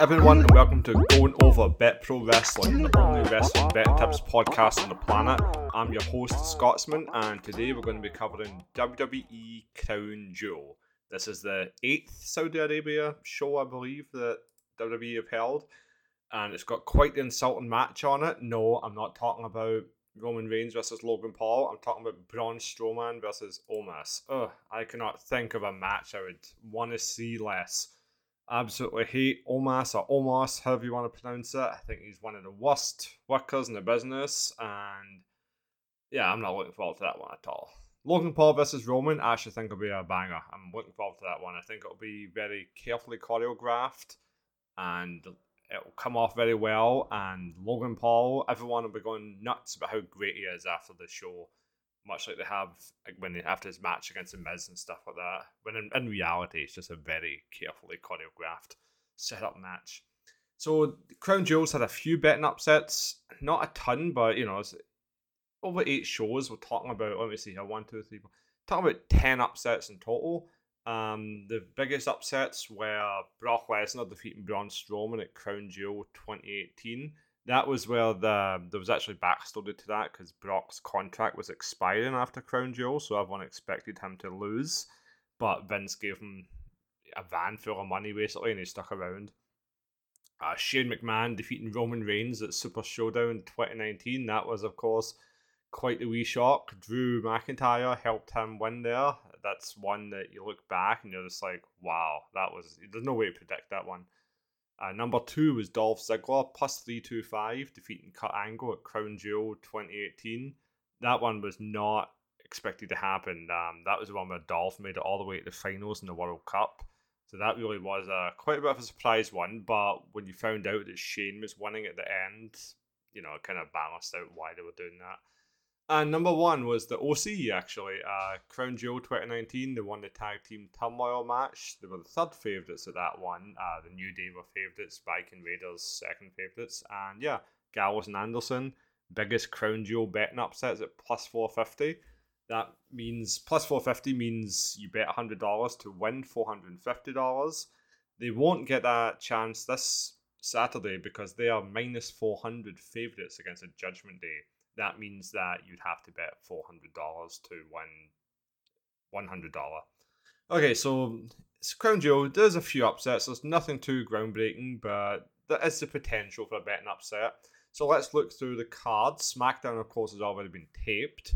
everyone, and welcome to Going Over Bet Pro Wrestling, the only wrestling betting tips podcast on the planet. I'm your host, Scotsman, and today we're going to be covering WWE Crown Jewel. This is the eighth Saudi Arabia show, I believe, that WWE have held, and it's got quite the insulting match on it. No, I'm not talking about Roman Reigns versus Logan Paul. I'm talking about Braun Strowman versus Omos. Ugh, I cannot think of a match I would want to see less. Absolutely hate Omos or Omos, however you want to pronounce it. I think he's one of the worst workers in the business, and yeah, I'm not looking forward to that one at all. Logan Paul versus Roman, I actually think will be a banger. I'm looking forward to that one. I think it'll be very carefully choreographed, and it'll come off very well. And Logan Paul, everyone will be going nuts about how great he is after the show, much like they have when they, after his match against the Miz and stuff like that. When in, in reality, it's just a very carefully choreographed setup match. So Crown Jewels had a few betting upsets, not a ton, but you know, over eight shows. We're talking about let me see here, one, two, three, four, talking about ten upsets in total. Um, the biggest upsets were Brock Lesnar defeating Braun Strowman at Crown Jewel 2018. That was where the there was actually backstory to that because Brock's contract was expiring after Crown Jewel, so everyone expected him to lose, but Vince gave him a van full of money basically, and he stuck around. Uh, Shane McMahon defeating Roman Reigns at Super Showdown 2019. That was, of course, quite the wee shock. Drew McIntyre helped him win there. That's one that you look back and you're just like, wow, that was. There's no way to predict that one. Uh, number two was Dolph Ziggler, plus 325, defeating Kurt Angle at Crown Jewel 2018. That one was not expected to happen. Um, that was the one where Dolph made it all the way to the finals in the World Cup. So that really was a, quite a bit of a surprise one. But when you found out that Shane was winning at the end, you know, it kind of balanced out why they were doing that. And number one was the OC actually, uh, Crown Jewel 2019. They won the tag team turmoil match. They were the third favourites at that one. Uh, the New Day were favourites. Viking Raiders second favourites. And yeah, Gallows and Anderson, biggest Crown Jewel betting upsets at plus 450. That means plus 450 means you bet $100 to win $450. They won't get that chance this Saturday because they are minus 400 favourites against a Judgment Day that means that you'd have to bet four hundred dollars to win one hundred dollar. Okay, so Crown Jewel. There's a few upsets. There's nothing too groundbreaking, but there is the potential for a betting upset. So let's look through the cards. SmackDown, of course, has already been taped.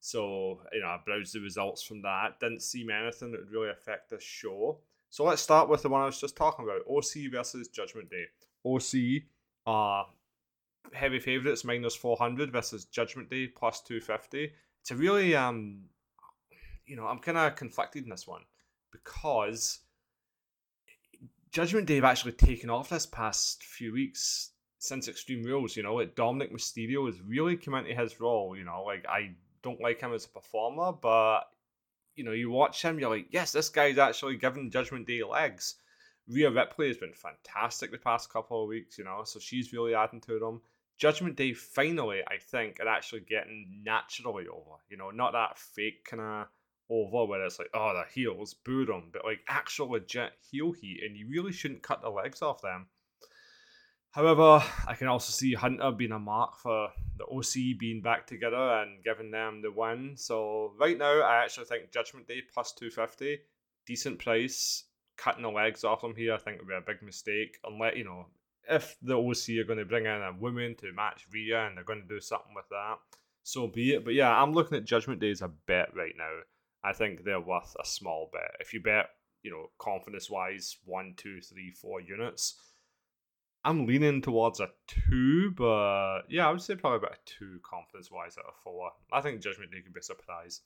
So, you know, I browsed the results from that. Didn't see anything that would really affect this show. So let's start with the one I was just talking about OC versus Judgment Day. OC are heavy favourites minus 400 versus Judgment Day plus 250. It's a really, um, you know, I'm kind of conflicted in this one because Judgment Day have actually taken off this past few weeks since Extreme Rules. You know, like Dominic Mysterio has really come into his role. You know, like I don't like him as a performer, but you know, you watch him, you're like, yes, this guy's actually giving Judgment Day legs. Rhea Ripley has been fantastic the past couple of weeks, you know, so she's really adding to them. Judgment Day finally, I think, are actually getting naturally over. You know, not that fake kind of over where it's like, oh, the heels, boo them, but like actual legit heel heat, and you really shouldn't cut the legs off them. However, I can also see Hunter being a mark for the OC being back together and giving them the win. So right now, I actually think Judgment Day plus 250, decent price. Cutting the legs off them here, I think would be a big mistake. Unless you know, if the OC are going to bring in a woman to match Rhea and they're going to do something with that, so be it. But yeah, I'm looking at Judgment Day as a bet right now. I think they're worth a small bet. If you bet, you know, confidence wise, one, two, three, four units, I'm leaning towards a two, but yeah, I would say probably about a two confidence wise out of four. I think Judgment Day could be a surprise.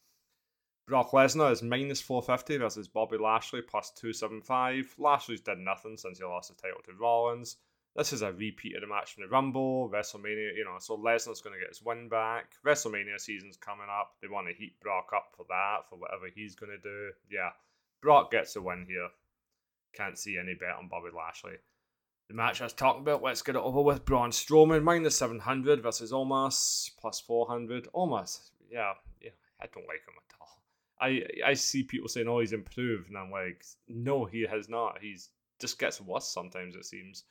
Brock Lesnar is minus 450 versus Bobby Lashley plus 275. Lashley's done nothing since he lost the title to Rollins. This is a repeat of the match from the Rumble, WrestleMania, you know, so Lesnar's going to get his win back. WrestleMania season's coming up. They want to heat Brock up for that, for whatever he's going to do. Yeah, Brock gets a win here. Can't see any bet on Bobby Lashley. The match I was talking about, let's get it over with. Braun Strowman, minus 700 versus Omos, plus 400. Omos, yeah, yeah, I don't like him at all. I, I see people saying, oh, he's improved, and I'm like, no, he has not. He's just gets worse sometimes, it seems.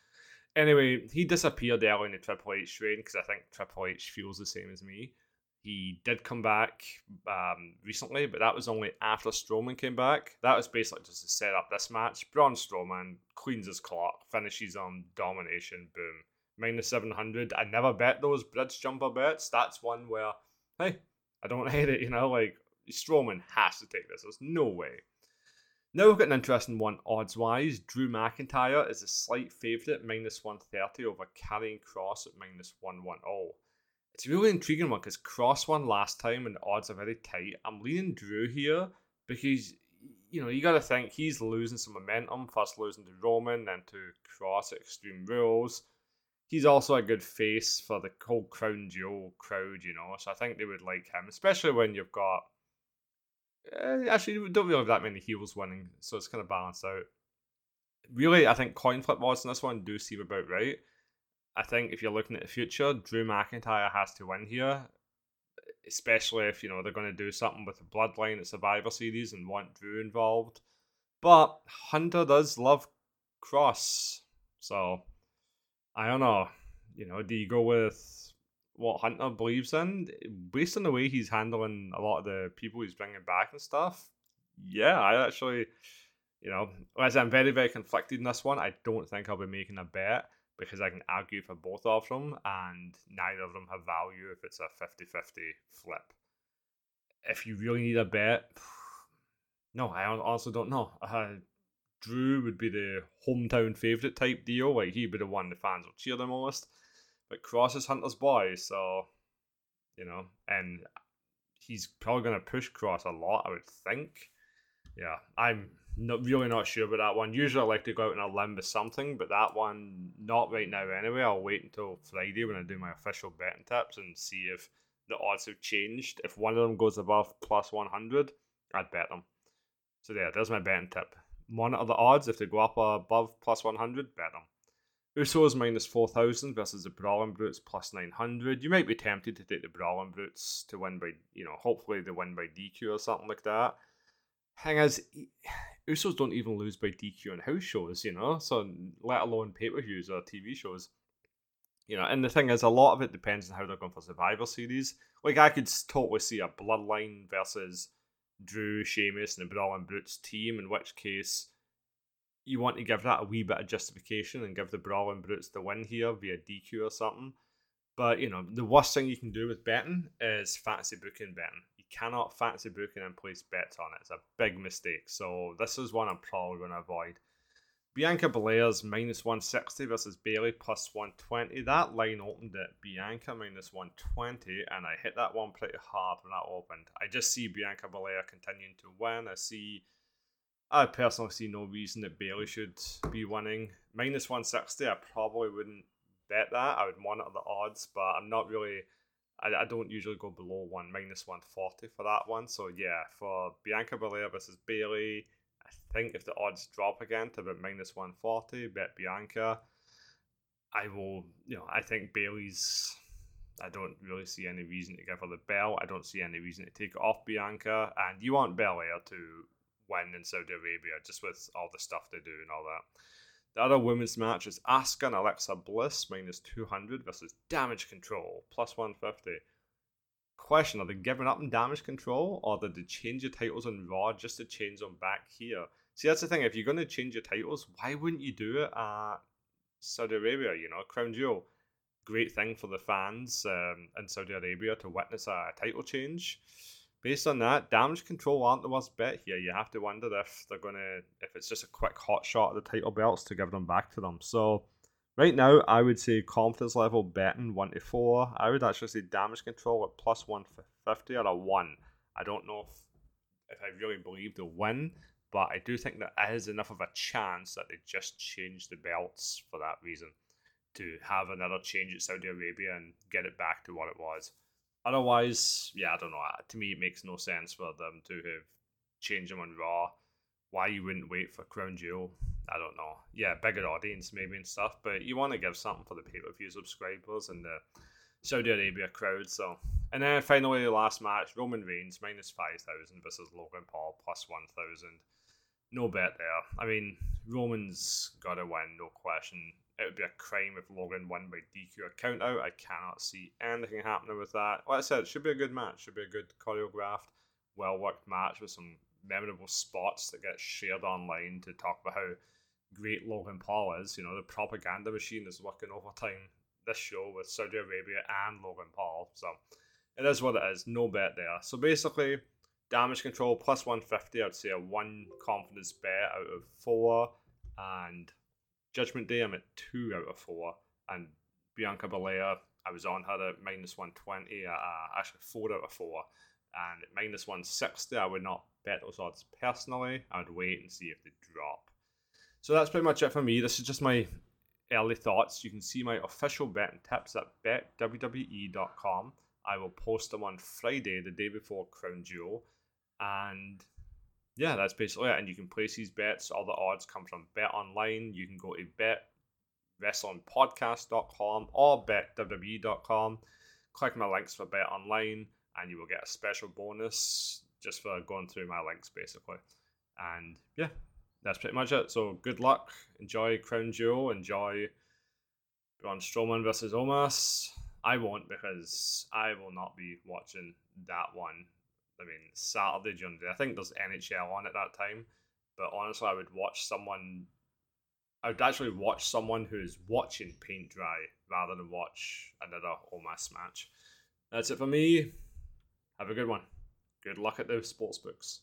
Anyway, he disappeared early in the Triple H reign because I think Triple H feels the same as me. He did come back um, recently, but that was only after Strowman came back. That was basically just to set up this match. Braun Strowman cleans his clock, finishes on domination, boom. Minus 700. I never bet those bridge jumper bets. That's one where, hey, I don't hate it, you know, like Strowman has to take this. There's no way. Now we've got an interesting one odds wise. Drew McIntyre is a slight favourite, minus 130 over Karrion Kross at minus 110. It's a really intriguing one because Kross won last time and the odds are very tight. I'm leaning Drew here because, you know, you got to think he's losing some momentum. First losing to Roman, then to Kross at Extreme Rules. He's also a good face for the whole Crown Jewel crowd, you know. So I think they would like him, especially when you've got uh, actually, don't really have that many heels winning, so it's kind of balanced out. Really, I think coin flip odds in this one do seem about right. I think if you're looking at the future, Drew McIntyre has to win here, especially if you know they're going to do something with the Bloodline at Survivor Series and want Drew involved. But Hunter does love Kross, so I don't know. You know, do you go with what Hunter believes in, based on the way he's handling a lot of the people he's bringing back and stuff, yeah, I actually, you know, as I'm very, very conflicted in this one, I don't think I'll be making a bet because I can argue for both of them and neither of them have value if it's a 50 50 flip. If you really need a bet, no, I also don't know. Uh, Drew would be the hometown favourite type deal. Like, he'd be the one the fans will cheer the most. But Kross is Hunter's boy, so you know, and he's probably going to push Kross a lot, I would think. Yeah, I'm not really not sure about that one. Usually, I like to go out on a limb with something, but that one not right now. Anyway, I'll wait until Friday when I do my official betting tips and see if the odds have changed. If one of them goes above plus one hundred, I'd bet them. So yeah, there's my betting tip. Monitor the odds. If they go up above plus one hundred, bet them. Usos minus 4,000 versus the Brawling Brutes plus 900. You might be tempted to take the Brawling Brutes to win by, you know, hopefully they win by DQ or something like that. Hang is, Usos don't even lose by DQ on house shows, you know, so let alone pay per views or TV shows. You know, and the thing is, a lot of it depends on how they're going for Survivor Series. Like, I could totally see a Bloodline versus Drew, Sheamus, and the Brawling Brutes team, in which case you want to give that a wee bit of justification and give the Brawling Brutes the win here via DQ or something. But you know, the worst thing you can do with betting is fancy booking betting. You cannot fancy booking and place bets on it. It's a big mistake. So this is one I'm probably going to avoid. Bianca Belair's minus 160 versus Bayley plus 120. That line opened at Bianca minus 120, and I hit that one pretty hard when that opened. I just see Bianca Belair continuing to win. I see I personally see no reason that Bayley should be winning. Minus 160, I probably wouldn't bet that. I would monitor the odds, but I'm not really. I, I don't usually go below one minus 140 for that one. So yeah, for Bianca Belair versus Bayley, I think if the odds drop again to about minus 140, bet Bianca. I will, you know, I think Bayley's. I don't really see any reason to give her the bell. I don't see any reason to take it off Bianca. And you want Belair to win in Saudi Arabia, just with all the stuff they do and all that. The other women's match is Asuka and Alexa Bliss minus 200 versus Damage Control plus 150. Question Are they giving up in Damage Control or did they change the titles on Raw just to change them back here? See, that's the thing. If you're going to change your titles, why wouldn't you do it at Saudi Arabia? You know, Crown Jewel. Great thing for the fans um, in Saudi Arabia to witness a title change based on that, damage control aren't the worst bet here. You have to wonder if they're gonna if it's just a quick hot shot at the title belts to give them back to them. So right now I would say confidence level betting one to four. I would actually say damage control at plus one fifty or a one. I don't know if if I really believe they'll win, but I do think there is enough of a chance that they just change the belts for that reason. To have another change at Saudi Arabia and get it back to what it was. Otherwise, yeah, I don't know. To me, it makes no sense for them to have changed them on Raw. Why you wouldn't wait for Crown Jewel, I don't know. Yeah, bigger audience maybe and stuff, but you want to give something for the pay per view subscribers and the Saudi Arabia crowd. So, and then finally, the last match: Roman Reigns minus five thousand versus Logan Paul plus one thousand. no bet there. I mean, Roman's got to win, no question. It would be a crime if Logan won by DQ or count out. I cannot see anything happening with that. Like I said, it should be a good match. Should be a good choreographed, well worked match with some memorable spots that get shared online to talk about how great Logan Paul is. You know, the propaganda machine is working overtime this show with Saudi Arabia and Logan Paul. So it is what it is. No bet there. So basically, damage control plus 150. I'd say a one confidence bet out of four. And Judgment Day, I'm at two out of four. And Bianca Belair, I was on her at minus 120. Uh, actually, four out of four. And minus 160, I would not bet those odds personally. I would wait and see if they drop. So that's pretty much it for me. This is just my early thoughts. You can see my official betting tips at betwwe.com. I will post them on Friday, the day before Crown Jewel. And yeah, that's basically it. And you can place these bets. All the odds come from Bet Online. You can go to betwrestlingpodcast.com or betwwe.com. Click my links for Bet Online, and you will get a special bonus just for going through my links, basically. And yeah, that's pretty much it. So good luck. Enjoy Crown Jewel. Enjoy Braun Strowman versus Omos. I won't because I will not be watching that one. I mean, Saturday, June. I think there's NHL on at that time. But honestly, I would watch someone. I would actually watch someone who's watching paint dry rather than watch another Omos match. That's it for me. Have a good one. Good luck at the sports books.